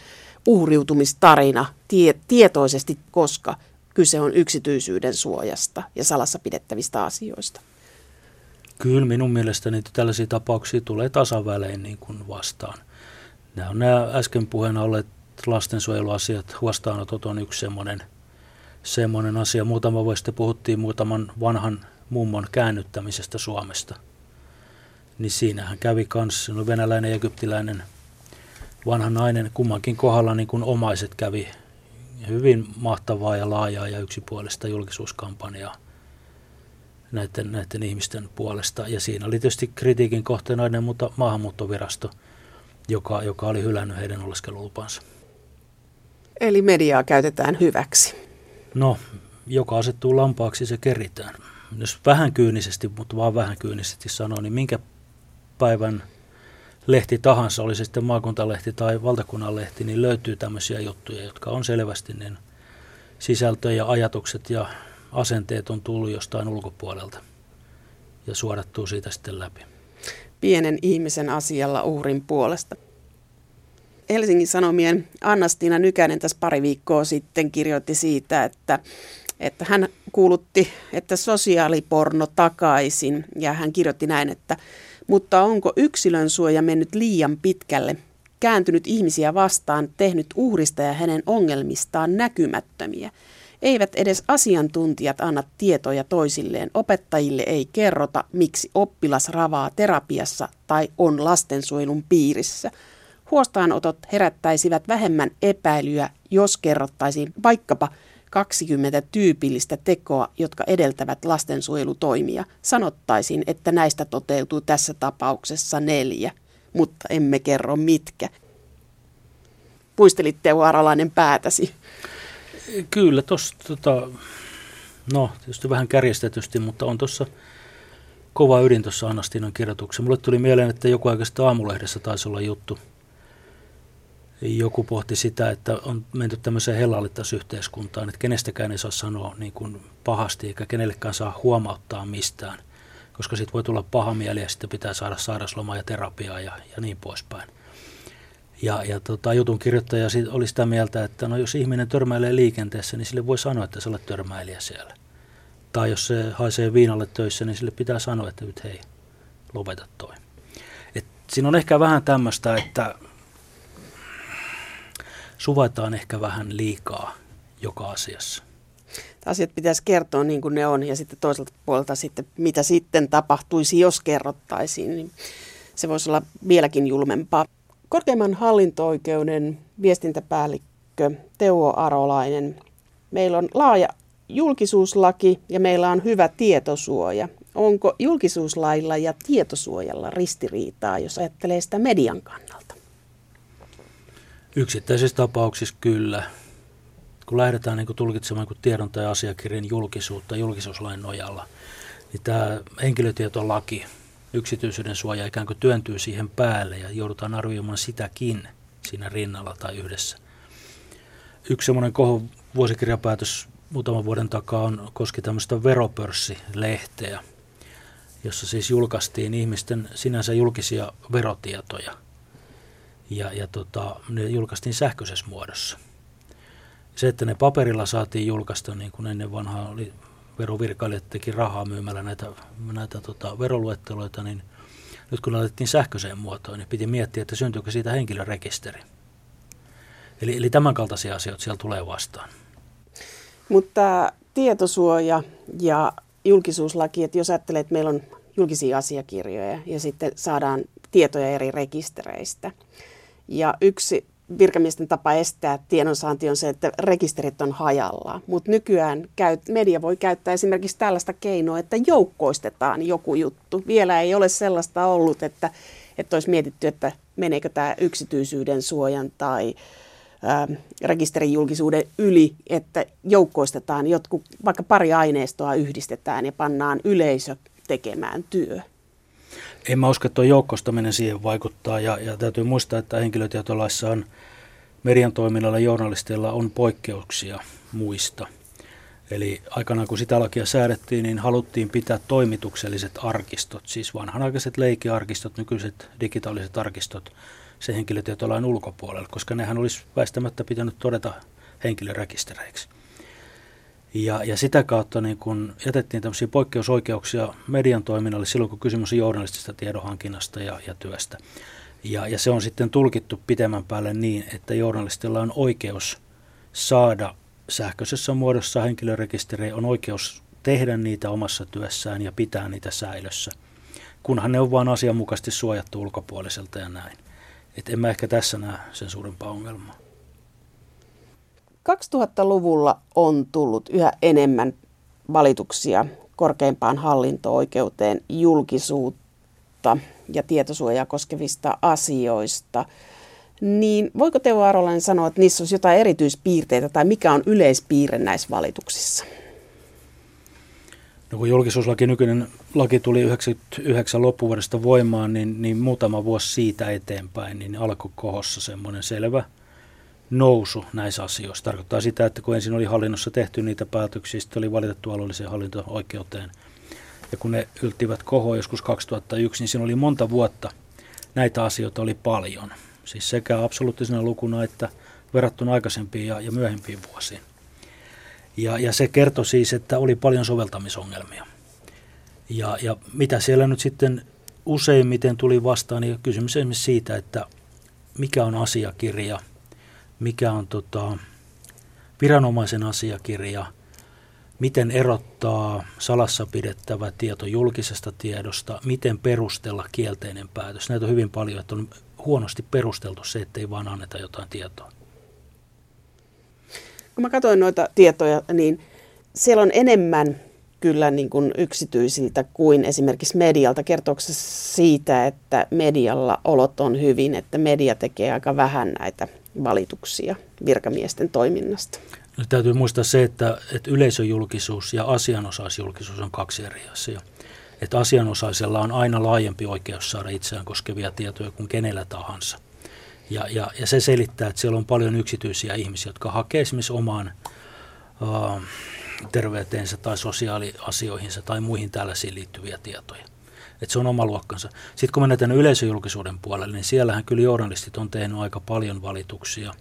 uhriutumistarina tie, tietoisesti, koska kyse on yksityisyyden suojasta ja salassa pidettävistä asioista. Kyllä minun mielestäni tällaisia tapauksia tulee tasavälein niin kuin vastaan. Nämä on nämä äsken puheena olleet lastensuojeluasiat, huostaanotot on yksi semmoinen, semmoinen asia. Muutama vuosi sitten puhuttiin muutaman vanhan mummon käännyttämisestä Suomesta. Niin siinähän kävi kanssa no venäläinen ja egyptiläinen vanha nainen kummankin kohdalla niin kuin omaiset kävi hyvin mahtavaa ja laajaa ja yksipuolista julkisuuskampanjaa näiden, näiden ihmisten puolesta. Ja siinä oli tietysti kritiikin kohteena mutta maahanmuuttovirasto, joka, joka oli hylännyt heidän oleskelulupansa. Eli mediaa käytetään hyväksi. No, joka asettuu lampaaksi, se keritään. Jos vähän kyynisesti, mutta vaan vähän kyynisesti sanoo, niin minkä päivän lehti tahansa, oli se sitten maakuntalehti tai valtakunnan lehti, niin löytyy tämmöisiä juttuja, jotka on selvästi niin sisältö ja ajatukset ja asenteet on tullut jostain ulkopuolelta ja suodattuu siitä sitten läpi. Pienen ihmisen asialla uhrin puolesta. Helsingin Sanomien Annastiina Nykänen tässä pari viikkoa sitten kirjoitti siitä, että, että hän kuulutti, että sosiaaliporno takaisin ja hän kirjoitti näin, että mutta onko yksilön suoja mennyt liian pitkälle, kääntynyt ihmisiä vastaan, tehnyt uhrista ja hänen ongelmistaan näkymättömiä? Eivät edes asiantuntijat anna tietoja toisilleen. Opettajille ei kerrota, miksi oppilas ravaa terapiassa tai on lastensuojelun piirissä. Huostaanotot herättäisivät vähemmän epäilyä, jos kerrottaisiin vaikkapa 20 tyypillistä tekoa, jotka edeltävät lastensuojelutoimia. Sanottaisiin, että näistä toteutuu tässä tapauksessa neljä, mutta emme kerro mitkä. Puistelit Teo Aralainen päätäsi. Kyllä, tuossa, tota, no tietysti vähän kärjestetysti, mutta on tuossa kova ydin tuossa Anastinan kirjoituksessa. Mulle tuli mieleen, että joku aikaista aamulehdessä taisi olla juttu. Joku pohti sitä, että on menty tämmöiseen hellallittasyhteiskuntaan, että kenestäkään ei saa sanoa niin kuin pahasti eikä kenellekään saa huomauttaa mistään, koska sitten voi tulla paha mieli ja sitten pitää saada sairauslomaa ja terapiaa ja, ja niin poispäin. Ja, ja tota, jutun kirjoittaja oli sitä mieltä, että no jos ihminen törmäilee liikenteessä, niin sille voi sanoa, että sä olet törmäilijä siellä. Tai jos se haisee viinalle töissä, niin sille pitää sanoa, että nyt hei, lopeta toi. Et siinä on ehkä vähän tämmöistä, että suvaitaan ehkä vähän liikaa joka asiassa. Asiat pitäisi kertoa niin kuin ne on ja sitten toiselta puolelta sitten, mitä sitten tapahtuisi, jos kerrottaisiin, niin se voisi olla vieläkin julmempaa. Korkeimman hallinto-oikeuden viestintäpäällikkö Teuo Arolainen. Meillä on laaja julkisuuslaki ja meillä on hyvä tietosuoja. Onko julkisuuslailla ja tietosuojalla ristiriitaa, jos ajattelee sitä median kannalta? Yksittäisissä tapauksissa kyllä. Kun lähdetään niin tulkitsemaan kun tiedon tai asiakirjan julkisuutta julkisuuslain nojalla, niin tämä henkilötietolaki yksityisyyden suoja ikään kuin työntyy siihen päälle ja joudutaan arvioimaan sitäkin siinä rinnalla tai yhdessä. Yksi semmoinen koho vuosikirjapäätös muutaman vuoden takaa on, koski tämmöistä veropörssilehteä, jossa siis julkaistiin ihmisten sinänsä julkisia verotietoja. Ja, ja tota, ne julkaistiin sähköisessä muodossa. Se, että ne paperilla saatiin julkaista, niin kuin ennen vanhaa oli verovirkailijat teki rahaa myymällä näitä, näitä tota, veroluetteloita, niin nyt kun laitettiin sähköiseen muotoon, niin piti miettiä, että syntyykö siitä henkilörekisteri. Eli, eli tämän kaltaisia asioita siellä tulee vastaan. Mutta tietosuoja ja julkisuuslaki, että jos ajattelee, että meillä on julkisia asiakirjoja ja sitten saadaan tietoja eri rekistereistä. Ja yksi virkamiesten tapa estää tiedonsaanti on se, että rekisterit on hajalla. Mutta nykyään käyt, media voi käyttää esimerkiksi tällaista keinoa, että joukkoistetaan joku juttu. Vielä ei ole sellaista ollut, että, että olisi mietitty, että meneekö tämä yksityisyyden suojan tai ää, rekisterin julkisuuden yli, että joukkoistetaan jotkut, vaikka pari aineistoa yhdistetään ja pannaan yleisö tekemään työ. En mä usko, että joukkostaminen siihen vaikuttaa ja, ja täytyy muistaa, että henkilötietolaissa on median toiminnalla journalisteilla on poikkeuksia muista. Eli aikanaan kun sitä lakia säädettiin, niin haluttiin pitää toimitukselliset arkistot, siis vanhanaikaiset leikiarkistot, nykyiset digitaaliset arkistot, se henkilötietolain ulkopuolella, koska nehän olisi väistämättä pitänyt todeta henkilörekistereiksi. Ja, ja sitä kautta niin kun jätettiin tämmöisiä poikkeusoikeuksia median toiminnalle silloin, kun kysymys on journalistisesta tiedonhankinnasta ja, ja työstä. Ja, ja se on sitten tulkittu pitemmän päälle niin, että journalistilla on oikeus saada sähköisessä muodossa henkilörekisterejä, on oikeus tehdä niitä omassa työssään ja pitää niitä säilössä, kunhan ne on vain asianmukaisesti suojattu ulkopuoliselta ja näin. Et en mä ehkä tässä näe sen suurempaa ongelmaa. 2000-luvulla on tullut yhä enemmän valituksia korkeimpaan hallinto-oikeuteen julkisuutta ja tietosuojaa koskevista asioista. Niin voiko Teo Arolainen sanoa, että niissä olisi jotain erityispiirteitä tai mikä on yleispiirre näissä valituksissa? No kun julkisuuslaki, nykyinen laki tuli 99 loppuvuodesta voimaan, niin, niin muutama vuosi siitä eteenpäin, niin alkoi kohossa semmoinen selvä nousu näissä asioissa. Tarkoittaa sitä, että kun ensin oli hallinnossa tehty niitä päätöksiä, sitten oli valitettu alueelliseen hallinto-oikeuteen. Ja kun ne ylttivät kohoon joskus 2001, niin siinä oli monta vuotta. Näitä asioita oli paljon. Siis sekä absoluuttisena lukuna että verrattuna aikaisempiin ja, ja myöhempiin vuosiin. Ja, ja se kertoi siis, että oli paljon soveltamisongelmia. Ja, ja mitä siellä nyt sitten useimmiten tuli vastaan, niin kysymys esimerkiksi siitä, että mikä on asiakirja, mikä on tota, viranomaisen asiakirja, miten erottaa salassa pidettävä tieto julkisesta tiedosta, miten perustella kielteinen päätös. Näitä on hyvin paljon, että on huonosti perusteltu se, ettei vaan anneta jotain tietoa. Kun mä katsoin noita tietoja, niin siellä on enemmän kyllä niin kuin yksityisiltä kuin esimerkiksi medialta. Kertooko se siitä, että medialla olot on hyvin, että media tekee aika vähän näitä valituksia virkamiesten toiminnasta? No, täytyy muistaa se, että, että yleisöjulkisuus ja asianosaisjulkisuus on kaksi eri asiaa. Että asianosaisella on aina laajempi oikeus saada itseään koskevia tietoja kuin kenellä tahansa. Ja, ja, ja se selittää, että siellä on paljon yksityisiä ihmisiä, jotka hakee esimerkiksi omaan uh, terveyteensä tai sosiaaliasioihinsa tai muihin tällaisiin liittyviä tietoja. Että se on oma luokkansa. Sitten kun mennään yleisöjulkisuuden puolelle, niin siellähän kyllä journalistit on tehnyt aika paljon valituksia.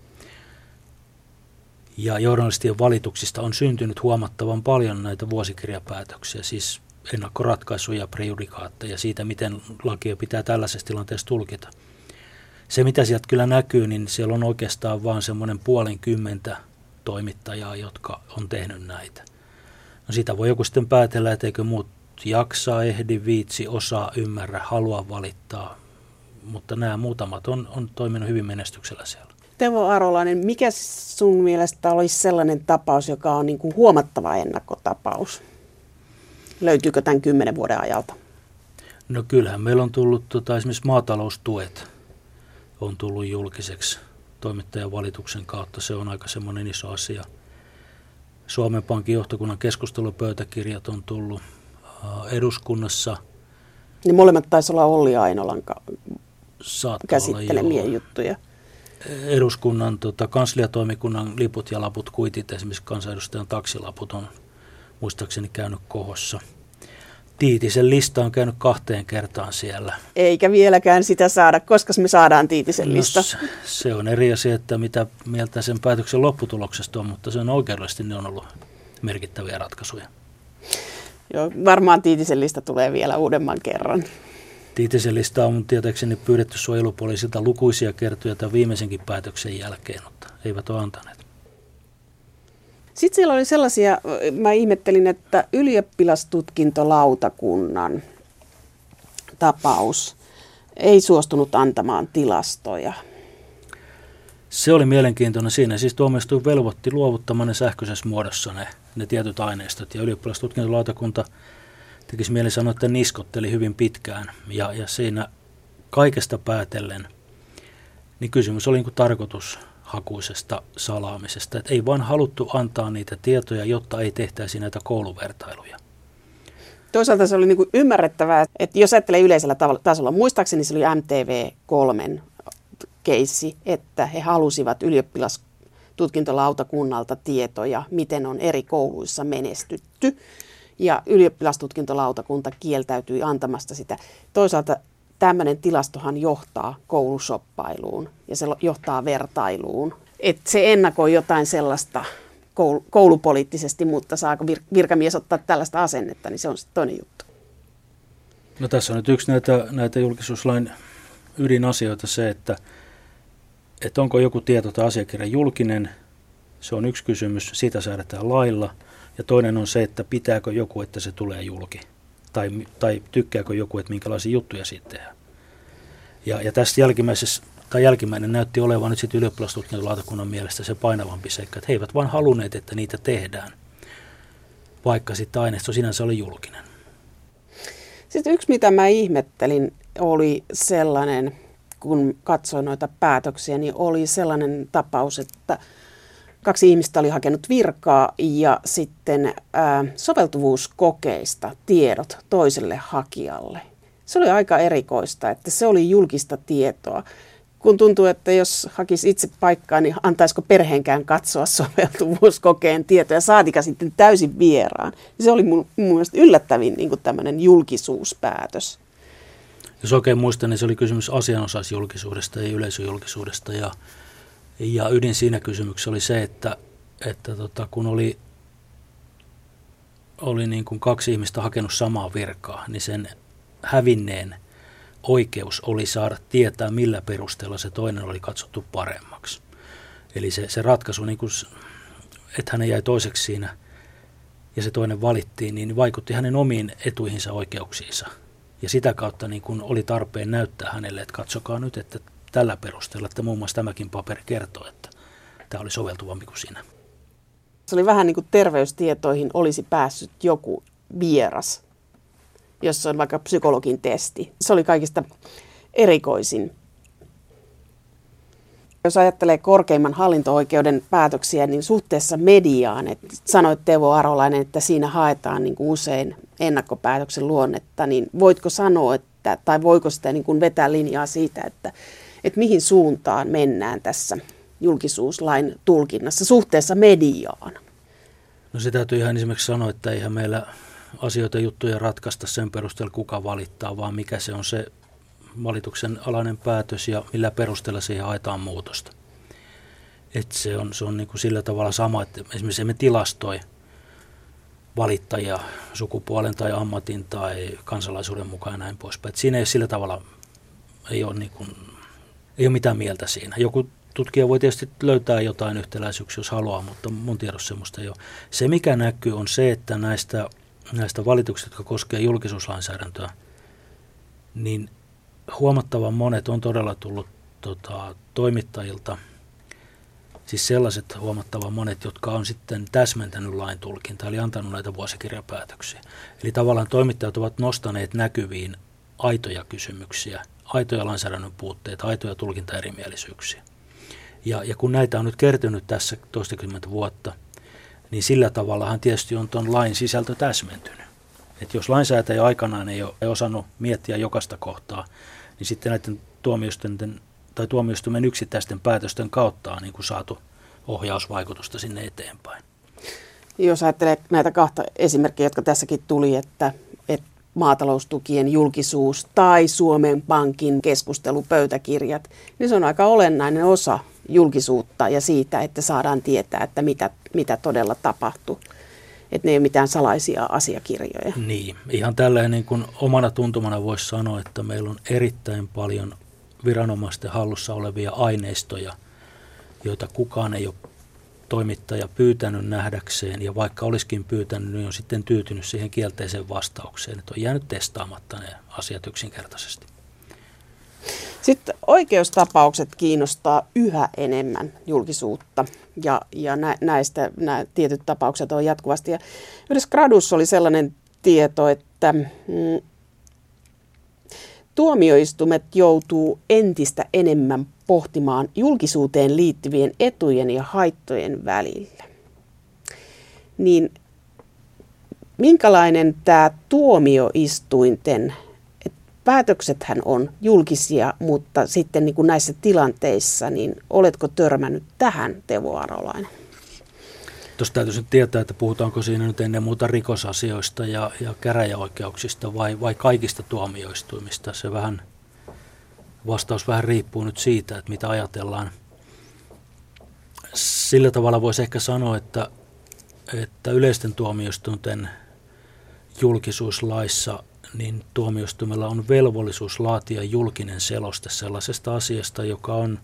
Ja journalistien valituksista on syntynyt huomattavan paljon näitä vuosikirjapäätöksiä, siis ennakkoratkaisuja, prejudikaatteja siitä, miten lakia pitää tällaisessa tilanteessa tulkita. Se, mitä sieltä kyllä näkyy, niin siellä on oikeastaan vain semmoinen puolen kymmentä toimittajaa, jotka on tehnyt näitä. No siitä voi joku sitten päätellä, että eikö muut jaksaa, ehdi, viitsi, osaa, ymmärrä, halua valittaa. Mutta nämä muutamat on, on toiminut hyvin menestyksellä siellä. Teuvo Arolainen, mikä sun mielestä olisi sellainen tapaus, joka on niin kuin huomattava ennakkotapaus? Löytyykö tämän kymmenen vuoden ajalta? No kyllähän meillä on tullut tota, esimerkiksi maataloustuet on tullut julkiseksi toimittajan valituksen kautta. Se on aika semmoinen iso asia. Suomen Pankin johtokunnan keskustelupöytäkirjat on tullut eduskunnassa. Niin molemmat taisi olla Olli Ainolan käsittelemiä olla, juttuja. Eduskunnan tota, kansliatoimikunnan liput ja laput, kuitit, esimerkiksi kansanedustajan taksilaput on muistaakseni käynyt kohossa – Tiitisen lista on käynyt kahteen kertaan siellä. Eikä vieläkään sitä saada. Koska me saadaan Tiitisen no, lista? Se on eri asia, että mitä mieltä sen päätöksen lopputuloksesta on, mutta se on oikeudellisesti ne on ollut merkittäviä ratkaisuja. Joo, varmaan Tiitisen lista tulee vielä uudemman kerran. Tiitisen lista on tietääkseni pyydetty suojelupoliisilta lukuisia kertoja tämän viimeisenkin päätöksen jälkeen, mutta eivät ole antaneet. Sitten siellä oli sellaisia, mä ihmettelin, että ylioppilastutkintolautakunnan tapaus ei suostunut antamaan tilastoja. Se oli mielenkiintoinen siinä. Siis tuomioistuin velvoitti luovuttamaan ne sähköisessä muodossa ne, ne tietyt aineistot. Ja ylioppilastutkintolautakunta tekisi mieli sanoa, että niskotteli hyvin pitkään. Ja, ja siinä kaikesta päätellen, niin kysymys oli niin tarkoitus hakuisesta salaamisesta. Et ei vaan haluttu antaa niitä tietoja, jotta ei tehtäisi näitä kouluvertailuja. Toisaalta se oli niin kuin ymmärrettävää, että jos ajattelee yleisellä tasolla, muistaakseni se oli MTV3 keissi, että he halusivat ylioppilastutkintolautakunnalta tietoja, miten on eri kouluissa menestytty. Ja ylioppilastutkintolautakunta kieltäytyi antamasta sitä. Toisaalta tämmöinen tilastohan johtaa koulusoppailuun ja se johtaa vertailuun. Et se ennakoi jotain sellaista koulupoliittisesti, mutta saako virkamies ottaa tällaista asennetta, niin se on sitten toinen juttu. No tässä on nyt yksi näitä, näitä julkisuuslain ydinasioita se, että, että onko joku tieto tai asiakirja julkinen, se on yksi kysymys, siitä säädetään lailla. Ja toinen on se, että pitääkö joku, että se tulee julki tai, tai tykkääkö joku, että minkälaisia juttuja siitä tehdään. Ja, ja tästä jälkimmäisessä, tai jälkimmäinen näytti olevan nyt sitten ylioppilastutkintolautakunnan mielestä se painavampi seikka, että he eivät vain halunneet, että niitä tehdään, vaikka sitten aineisto sinänsä oli julkinen. Sitten yksi, mitä mä ihmettelin, oli sellainen, kun katsoin noita päätöksiä, niin oli sellainen tapaus, että kaksi ihmistä oli hakenut virkaa ja sitten ää, soveltuvuuskokeista tiedot toiselle hakijalle. Se oli aika erikoista, että se oli julkista tietoa. kun tuntuu, että jos hakisi itse paikkaa, niin antaisiko perheenkään katsoa soveltuvuuskokeen tietoja, saatika sitten täysin vieraan. Se oli mun, mun mielestä yllättävin niin tämmöinen julkisuuspäätös. Jos oikein muistan, niin se oli kysymys asianosaisjulkisuudesta ja yleisöjulkisuudesta. Ja, ja ydin siinä kysymyksessä oli se, että, että tota, kun oli, oli niin kuin kaksi ihmistä hakenut samaa virkaa, niin sen hävinneen – oikeus oli saada tietää, millä perusteella se toinen oli katsottu paremmaksi. Eli se, se ratkaisu, niin kuin, että hän jäi toiseksi siinä ja se toinen valittiin, niin vaikutti hänen omiin etuihinsa oikeuksiinsa. Ja sitä kautta niin kun oli tarpeen näyttää hänelle, että katsokaa nyt, että tällä perusteella, että muun muassa tämäkin paperi kertoo, että tämä oli soveltuvampi kuin sinä. Se oli vähän niin kuin terveystietoihin olisi päässyt joku vieras jossa on vaikka psykologin testi. Se oli kaikista erikoisin. Jos ajattelee korkeimman hallinto-oikeuden päätöksiä, niin suhteessa mediaan, että sanoit Teuvo Arolainen, että siinä haetaan niin kuin usein ennakkopäätöksen luonnetta, niin voitko sanoa, että, tai voiko sitä niin kuin vetää linjaa siitä, että, että mihin suuntaan mennään tässä julkisuuslain tulkinnassa suhteessa mediaan? No se täytyy ihan esimerkiksi sanoa, että eihän meillä asioita juttuja ratkaista sen perusteella, kuka valittaa, vaan mikä se on se valituksen alainen päätös ja millä perusteella siihen haetaan muutosta. Et se on, se on niin kuin sillä tavalla sama, että esimerkiksi emme tilastoi valittajia sukupuolen tai ammatin tai kansalaisuuden mukaan ja näin poispäin. Et siinä ei sillä tavalla ei ole, niin kuin, ei ole mitään mieltä siinä. Joku tutkija voi tietysti löytää jotain yhtäläisyyksiä, jos haluaa, mutta mun tiedossa semmoista ei ole. Se, mikä näkyy, on se, että näistä näistä valituksista, jotka koskevat julkisuuslainsäädäntöä, niin huomattavan monet on todella tullut tota, toimittajilta, siis sellaiset huomattavan monet, jotka on sitten täsmentänyt lain tulkintaa, eli antanut näitä vuosikirjapäätöksiä. Eli tavallaan toimittajat ovat nostaneet näkyviin aitoja kysymyksiä, aitoja lainsäädännön puutteita, aitoja tulkintaerimielisyyksiä. Ja, ja kun näitä on nyt kertynyt tässä toistakymmentä vuotta – niin sillä tavallahan tietysti on tuon lain sisältö täsmentynyt. Että jos lainsäätäjä aikanaan ei ole osannut miettiä jokaista kohtaa, niin sitten näiden tuomioistuinten tai tuomioistuimen yksittäisten päätösten kautta on niin kuin saatu ohjausvaikutusta sinne eteenpäin. Jos ajattelee näitä kahta esimerkkiä, jotka tässäkin tuli, että, että maataloustukien julkisuus tai Suomen Pankin keskustelupöytäkirjat, niin se on aika olennainen osa julkisuutta ja siitä, että saadaan tietää, että mitä, mitä todella tapahtuu. Että ne ei ole mitään salaisia asiakirjoja. Niin, ihan tällainen niin kuin omana tuntumana voisi sanoa, että meillä on erittäin paljon viranomaisten hallussa olevia aineistoja, joita kukaan ei ole toimittaja pyytänyt nähdäkseen, ja vaikka olisikin pyytänyt, niin on sitten tyytynyt siihen kielteiseen vastaukseen, että on jäänyt testaamatta ne asiat yksinkertaisesti. Sitten oikeustapaukset kiinnostaa yhä enemmän julkisuutta ja, ja nä, näistä nämä tietyt tapaukset on jatkuvasti. Ja yhdessä gradussa oli sellainen tieto, että mm, tuomioistumet joutuu entistä enemmän pohtimaan julkisuuteen liittyvien etujen ja haittojen välillä. Niin minkälainen tämä tuomioistuinten päätöksethän on julkisia, mutta sitten niin kuin näissä tilanteissa, niin oletko törmännyt tähän, Teuvo Arolainen? Tuossa täytyisi nyt tietää, että puhutaanko siinä nyt ennen muuta rikosasioista ja, ja käräjäoikeuksista vai, vai kaikista tuomioistuimista. Se vähän, vastaus vähän riippuu nyt siitä, että mitä ajatellaan. Sillä tavalla voisi ehkä sanoa, että, että yleisten tuomioistuinten julkisuuslaissa niin tuomioistuimella on velvollisuus laatia julkinen seloste sellaisesta asiasta, joka on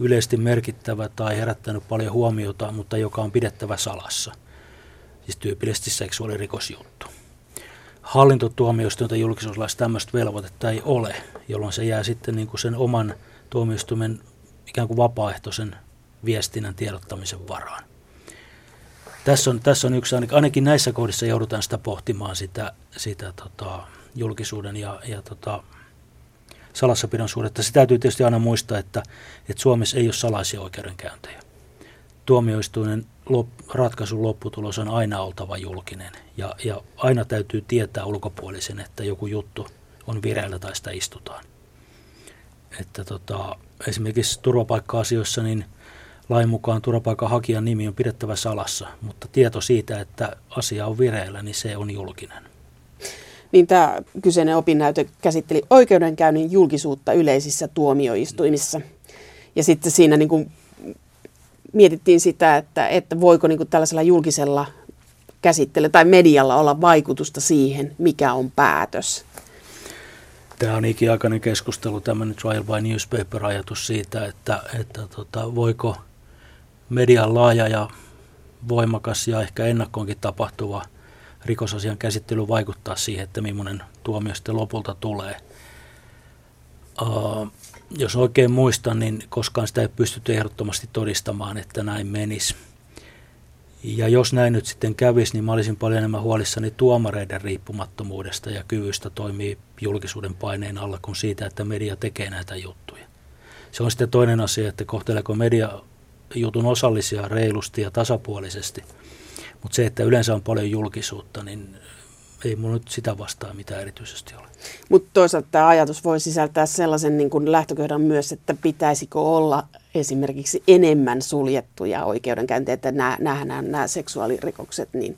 yleisesti merkittävä tai herättänyt paljon huomiota, mutta joka on pidettävä salassa. Siis tyypillisesti seksuaalirikosjuttu. Hallintotuomioistuinta julkisuuslaissa tämmöistä velvoitetta ei ole, jolloin se jää sitten niin kuin sen oman tuomioistuimen ikään kuin vapaaehtoisen viestinnän tiedottamisen varaan. Tässä on, tässä on yksi, ainakin näissä kohdissa joudutaan sitä pohtimaan sitä, sitä tota, julkisuuden ja, ja tota, salassapidon suhdetta. Se täytyy tietysti aina muistaa, että, että Suomessa ei ole salaisia oikeudenkäyntejä. Tuomioistuinen lop, ratkaisun lopputulos on aina oltava julkinen ja, ja aina täytyy tietää ulkopuolisen, että joku juttu on vireillä tai sitä istutaan. että tota, esimerkiksi turvapaikka-asioissa niin lain mukaan turvapaikanhakijan nimi on pidettävä salassa, mutta tieto siitä, että asia on vireillä, niin se on julkinen. Niin tämä kyseinen opinnäytö käsitteli oikeudenkäynnin julkisuutta yleisissä tuomioistuimissa. Ja sitten siinä niin kuin mietittiin sitä, että, että voiko niin kuin tällaisella julkisella käsittelyllä tai medialla olla vaikutusta siihen, mikä on päätös. Tämä on ikiaikainen keskustelu, tämmöinen trial by newspaper-ajatus siitä, että, että tota, voiko median laaja ja voimakas ja ehkä ennakkoonkin tapahtuva rikosasian käsittely vaikuttaa siihen, että millainen tuomio sitten lopulta tulee. Uh, jos oikein muistan, niin koskaan sitä ei pystytty ehdottomasti todistamaan, että näin menisi. Ja jos näin nyt sitten kävisi, niin mä olisin paljon enemmän huolissani tuomareiden riippumattomuudesta ja kyvystä toimii julkisuuden paineen alla kuin siitä, että media tekee näitä juttuja. Se on sitten toinen asia, että kohteleeko media jutun osallisia reilusti ja tasapuolisesti. Mutta se, että yleensä on paljon julkisuutta, niin ei mulla nyt sitä vastaa mitä erityisesti ole. Mutta toisaalta tämä ajatus voi sisältää sellaisen niin kun lähtökohdan myös, että pitäisikö olla esimerkiksi enemmän suljettuja oikeudenkäyntejä, että nämä, seksuaalirikokset, niin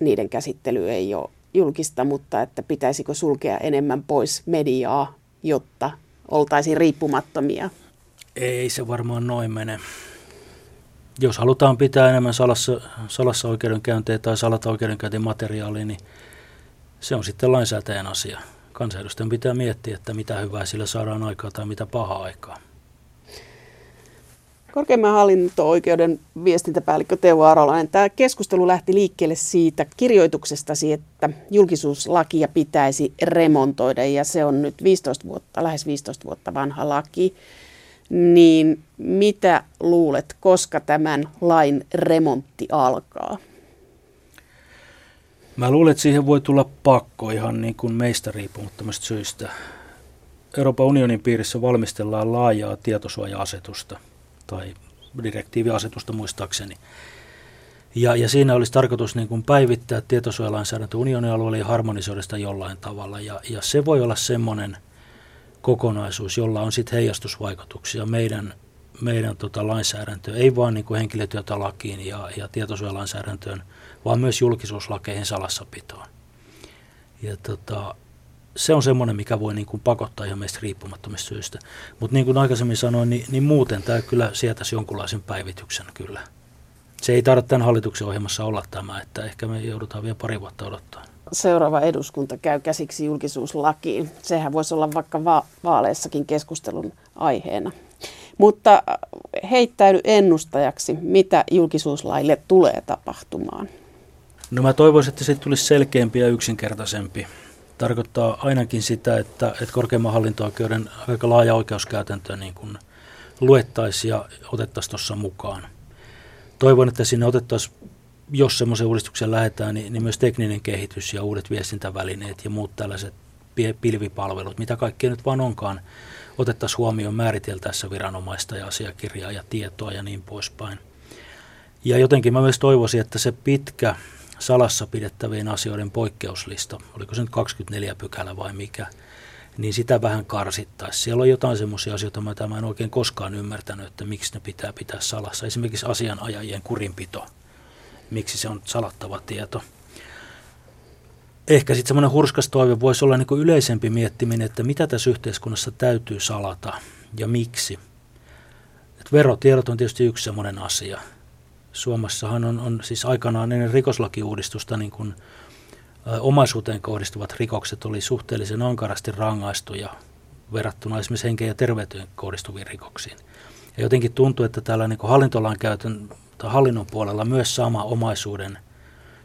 niiden käsittely ei ole julkista, mutta että pitäisikö sulkea enemmän pois mediaa, jotta oltaisiin riippumattomia? Ei se varmaan noin mene. Jos halutaan pitää enemmän salassa, salassa oikeudenkäyntejä tai salata oikeudenkäyntimateriaalia, niin se on sitten lainsäätäjän asia. Kansanedustajan pitää miettiä, että mitä hyvää sillä saadaan aikaa tai mitä pahaa aikaa. Korkeimman hallinto-oikeuden viestintäpäällikkö Teuvo Arolainen, tämä keskustelu lähti liikkeelle siitä kirjoituksestasi, että julkisuuslakia pitäisi remontoida ja se on nyt 15 vuotta, lähes 15 vuotta vanha laki. Niin mitä luulet, koska tämän lain remontti alkaa? Mä luulen, että siihen voi tulla pakko ihan niin kuin meistä riippumattomasta syystä. Euroopan unionin piirissä valmistellaan laajaa tietosuoja-asetusta tai direktiiviasetusta muistaakseni. Ja, ja siinä olisi tarkoitus niin kuin päivittää tietosuojalainsäädäntö unionin alueella ja harmonisoida sitä jollain tavalla. Ja, ja se voi olla semmoinen kokonaisuus, jolla on sitten heijastusvaikutuksia meidän, meidän tota lainsäädäntöön, ei vain niin henkilötyötalakiin ja, ja tietosuojalainsäädäntöön, vaan myös julkisuuslakeihin salassapitoon. Ja tota, se on semmoinen, mikä voi niin kuin pakottaa ihan meistä riippumattomista syistä. Mutta niin kuin aikaisemmin sanoin, niin, niin muuten tämä kyllä sietäisi jonkunlaisen päivityksen kyllä. Se ei tarvitse tämän hallituksen ohjelmassa olla tämä, että ehkä me joudutaan vielä pari vuotta odottaa. Seuraava eduskunta käy käsiksi julkisuuslakiin. Sehän voisi olla vaikka va- vaaleissakin keskustelun aiheena. Mutta heittäydy ennustajaksi, mitä julkisuuslaille tulee tapahtumaan. No mä toivoisin, että se tulisi selkeämpi ja yksinkertaisempi. Tarkoittaa ainakin sitä, että, että korkeimman hallinto-oikeuden aika laaja oikeuskäytäntö niin kuin luettaisiin ja otettaisiin tuossa mukaan. Toivon, että sinne otettaisiin, jos semmoisen uudistuksen lähdetään, niin, niin myös tekninen kehitys ja uudet viestintävälineet ja muut tällaiset pilvipalvelut, mitä kaikkea nyt vaan onkaan, otettaisiin huomioon määriteltäessä viranomaista ja asiakirjaa ja tietoa ja niin poispäin. Ja jotenkin mä myös toivoisin, että se pitkä salassa pidettävien asioiden poikkeuslista, oliko se nyt 24 pykälä vai mikä, niin sitä vähän karsittaisiin. Siellä on jotain semmoisia asioita, mitä mä en oikein koskaan ymmärtänyt, että miksi ne pitää pitää salassa. Esimerkiksi asianajajien kurinpito, miksi se on salattava tieto. Ehkä sitten semmoinen hurskas toive voisi olla niin kuin yleisempi miettiminen, että mitä tässä yhteiskunnassa täytyy salata ja miksi. Et verotiedot on tietysti yksi semmoinen asia – Suomessahan on, on siis aikanaan ennen rikoslakiuudistusta niin kuin, ä, omaisuuteen kohdistuvat rikokset oli suhteellisen ankarasti rangaistuja verrattuna esimerkiksi henkeen ja terveyteen kohdistuviin rikoksiin. Ja jotenkin tuntuu, että täällä niin hallintolain käytön tai hallinnon puolella myös sama omaisuuden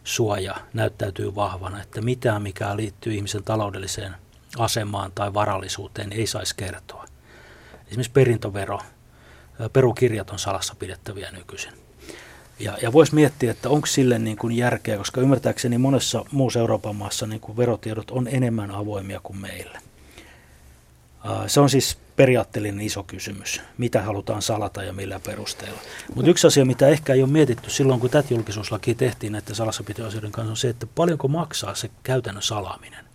suoja näyttäytyy vahvana, että mitään, mikä liittyy ihmisen taloudelliseen asemaan tai varallisuuteen, ei saisi kertoa. Esimerkiksi perintövero, perukirjat on salassa pidettäviä nykyisin. Ja, ja voisi miettiä, että onko sille niin kuin järkeä, koska ymmärtääkseni monessa muussa Euroopan maassa niin kuin verotiedot on enemmän avoimia kuin meillä. Se on siis periaatteellinen iso kysymys, mitä halutaan salata ja millä perusteella. Mutta yksi asia, mitä ehkä ei ole mietitty silloin, kun tätä julkisuuslakia tehtiin näiden salassapitoasioiden kanssa, on se, että paljonko maksaa se käytännön salaaminen.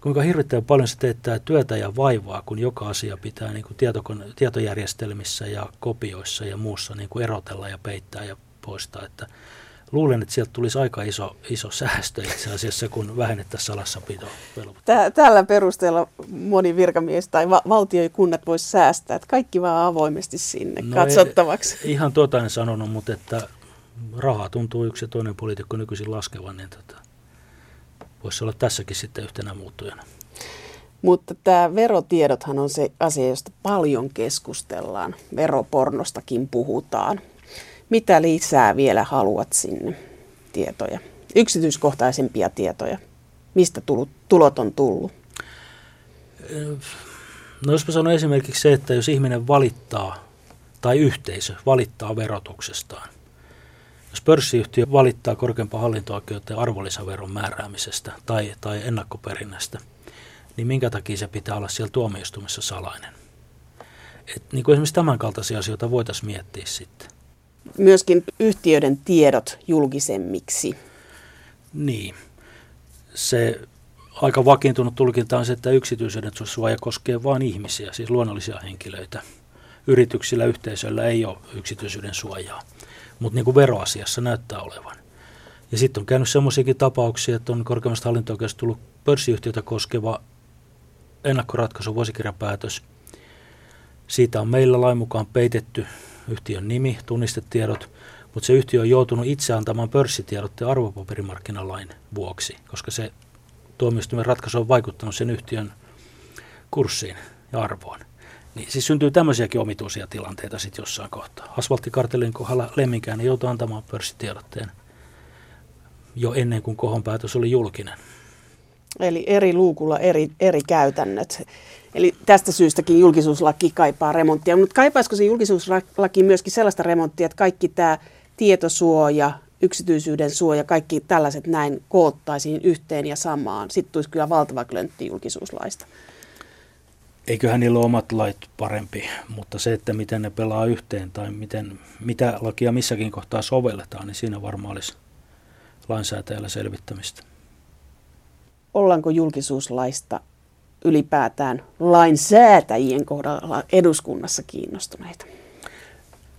kuinka hirvittävän paljon se teettää työtä ja vaivaa, kun joka asia pitää niin kuin tietokone- tietojärjestelmissä ja kopioissa ja muussa niin kuin erotella ja peittää ja poistaa. Että luulen, että sieltä tulisi aika iso, iso säästö itse asiassa, kun vähennettäisiin salassapito. Tällä perusteella moni virkamies tai va- valtio ja kunnat voisi säästää, että kaikki vaan avoimesti sinne no katsottavaksi. Ei, ihan tuota en sanonut, mutta että rahaa tuntuu yksi ja toinen poliitikko nykyisin laskevan, niin tota, voisi olla tässäkin sitten yhtenä muuttujana. Mutta tämä verotiedothan on se asia, josta paljon keskustellaan. Veropornostakin puhutaan. Mitä lisää vielä haluat sinne tietoja? Yksityiskohtaisempia tietoja. Mistä tulot on tullut? No jos mä sanon esimerkiksi se, että jos ihminen valittaa tai yhteisö valittaa verotuksestaan, jos pörssiyhtiö valittaa korkeampaa hallinto-oikeuteen arvonlisäveron määräämisestä tai, tai ennakkoperinnästä, niin minkä takia se pitää olla siellä tuomioistumissa salainen? Et niin kuin esimerkiksi tämän kaltaisia asioita voitaisiin miettiä sitten. Myöskin yhtiöiden tiedot julkisemmiksi. Niin. Se aika vakiintunut tulkinta on se, että yksityisyyden suoja koskee vain ihmisiä, siis luonnollisia henkilöitä. Yrityksillä, yhteisöillä ei ole yksityisyyden suojaa mutta niin kuin veroasiassa näyttää olevan. Ja sitten on käynyt semmoisiakin tapauksia, että on korkeimmasta hallinto tullut pörssiyhtiötä koskeva ennakkoratkaisu, vuosikirjapäätös. Siitä on meillä lain mukaan peitetty yhtiön nimi, tunnistetiedot, mutta se yhtiö on joutunut itse antamaan pörssitiedot ja arvopaperimarkkinalain vuoksi, koska se tuomioistuimen ratkaisu on vaikuttanut sen yhtiön kurssiin ja arvoon. Niin siis syntyy tämmöisiäkin omituisia tilanteita sitten jossain kohtaa. Asfalttikartellin kohdalla Lemminkäinen joutui antamaan pörssitiedotteen jo ennen kuin kohon päätös oli julkinen. Eli eri luukulla eri, eri käytännöt. Eli tästä syystäkin julkisuuslaki kaipaa remonttia. Mutta kaipaisiko se julkisuuslaki myöskin sellaista remonttia, että kaikki tämä tietosuoja, yksityisyyden suoja, kaikki tällaiset näin koottaisiin yhteen ja samaan. Sitten tulisi kyllä valtava klöntti julkisuuslaista eiköhän niillä ole omat lait parempi, mutta se, että miten ne pelaa yhteen tai miten, mitä lakia missäkin kohtaa sovelletaan, niin siinä varmaan olisi lainsäätäjällä selvittämistä. Ollaanko julkisuuslaista ylipäätään lainsäätäjien kohdalla eduskunnassa kiinnostuneita?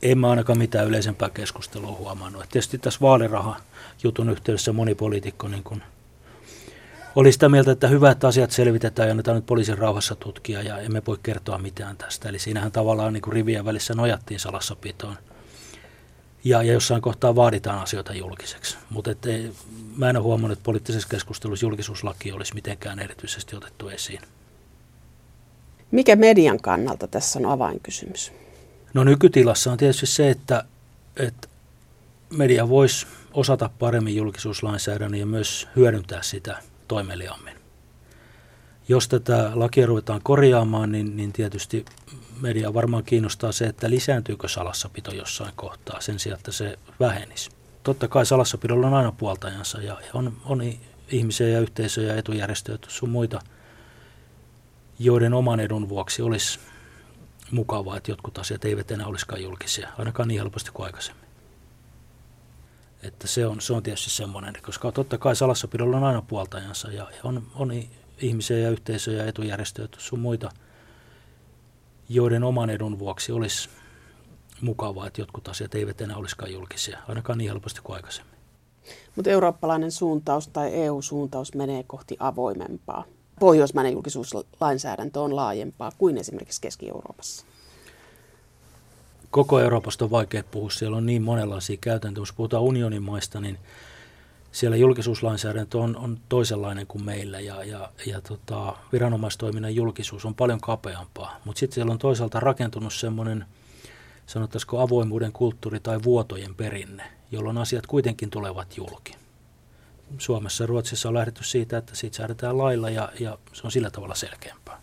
En mä ainakaan mitään yleisempää keskustelua huomannut. Et tietysti tässä vaaliraha-jutun yhteydessä moni poliitikko niin kun oli sitä mieltä, että hyvä, että asiat selvitetään ja annetaan nyt poliisin rauhassa tutkia ja emme voi kertoa mitään tästä. Eli siinähän tavallaan niin rivien välissä nojattiin salassapitoon. Ja, ja jossain kohtaa vaaditaan asioita julkiseksi. Mutta mä en ole huomannut, että poliittisessa keskustelussa julkisuuslaki olisi mitenkään erityisesti otettu esiin. Mikä median kannalta tässä on avainkysymys? No nykytilassa on tietysti se, että, että media voisi osata paremmin julkisuuslainsäädännön ja myös hyödyntää sitä – toimeliammin. Jos tätä lakia ruvetaan korjaamaan, niin, niin tietysti media varmaan kiinnostaa se, että lisääntyykö salassapito jossain kohtaa sen sijaan, että se vähenisi. Totta kai salassapidolla on aina puoltajansa ja on, on ihmisiä ja yhteisöjä ja etujärjestöjä sun muita, joiden oman edun vuoksi olisi mukavaa, että jotkut asiat eivät enää olisikaan julkisia, ainakaan niin helposti kuin aikaisemmin. Että se on, se on tietysti semmoinen, koska totta kai salassapidolla on aina puoltajansa ja on, on ihmisiä ja yhteisöjä ja etujärjestöjä sun muita, joiden oman edun vuoksi olisi mukavaa, että jotkut asiat eivät enää olisikaan julkisia, ainakaan niin helposti kuin aikaisemmin. Mutta eurooppalainen suuntaus tai EU-suuntaus menee kohti avoimempaa. Pohjoismainen julkisuuslainsäädäntö on laajempaa kuin esimerkiksi Keski-Euroopassa koko Euroopasta on vaikea puhua, siellä on niin monenlaisia käytäntöjä. Jos puhutaan unionin maista, niin siellä julkisuuslainsäädäntö on, on toisenlainen kuin meillä ja, ja, ja tota, viranomaistoiminnan julkisuus on paljon kapeampaa. Mutta sitten siellä on toisaalta rakentunut semmoinen, sanottaisiko avoimuuden kulttuuri tai vuotojen perinne, jolloin asiat kuitenkin tulevat julki. Suomessa ja Ruotsissa on lähdetty siitä, että siitä säädetään lailla ja, ja se on sillä tavalla selkeämpää.